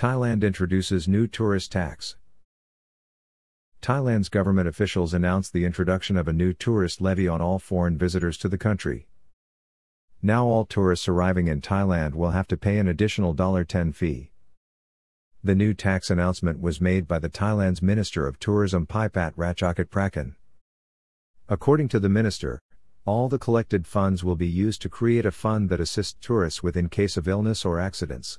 Thailand introduces new tourist tax. Thailand's government officials announced the introduction of a new tourist levy on all foreign visitors to the country. Now all tourists arriving in Thailand will have to pay an additional $10 fee. The new tax announcement was made by the Thailand's Minister of Tourism Pipat Ratchakitprakarn. According to the minister, all the collected funds will be used to create a fund that assists tourists with in case of illness or accidents.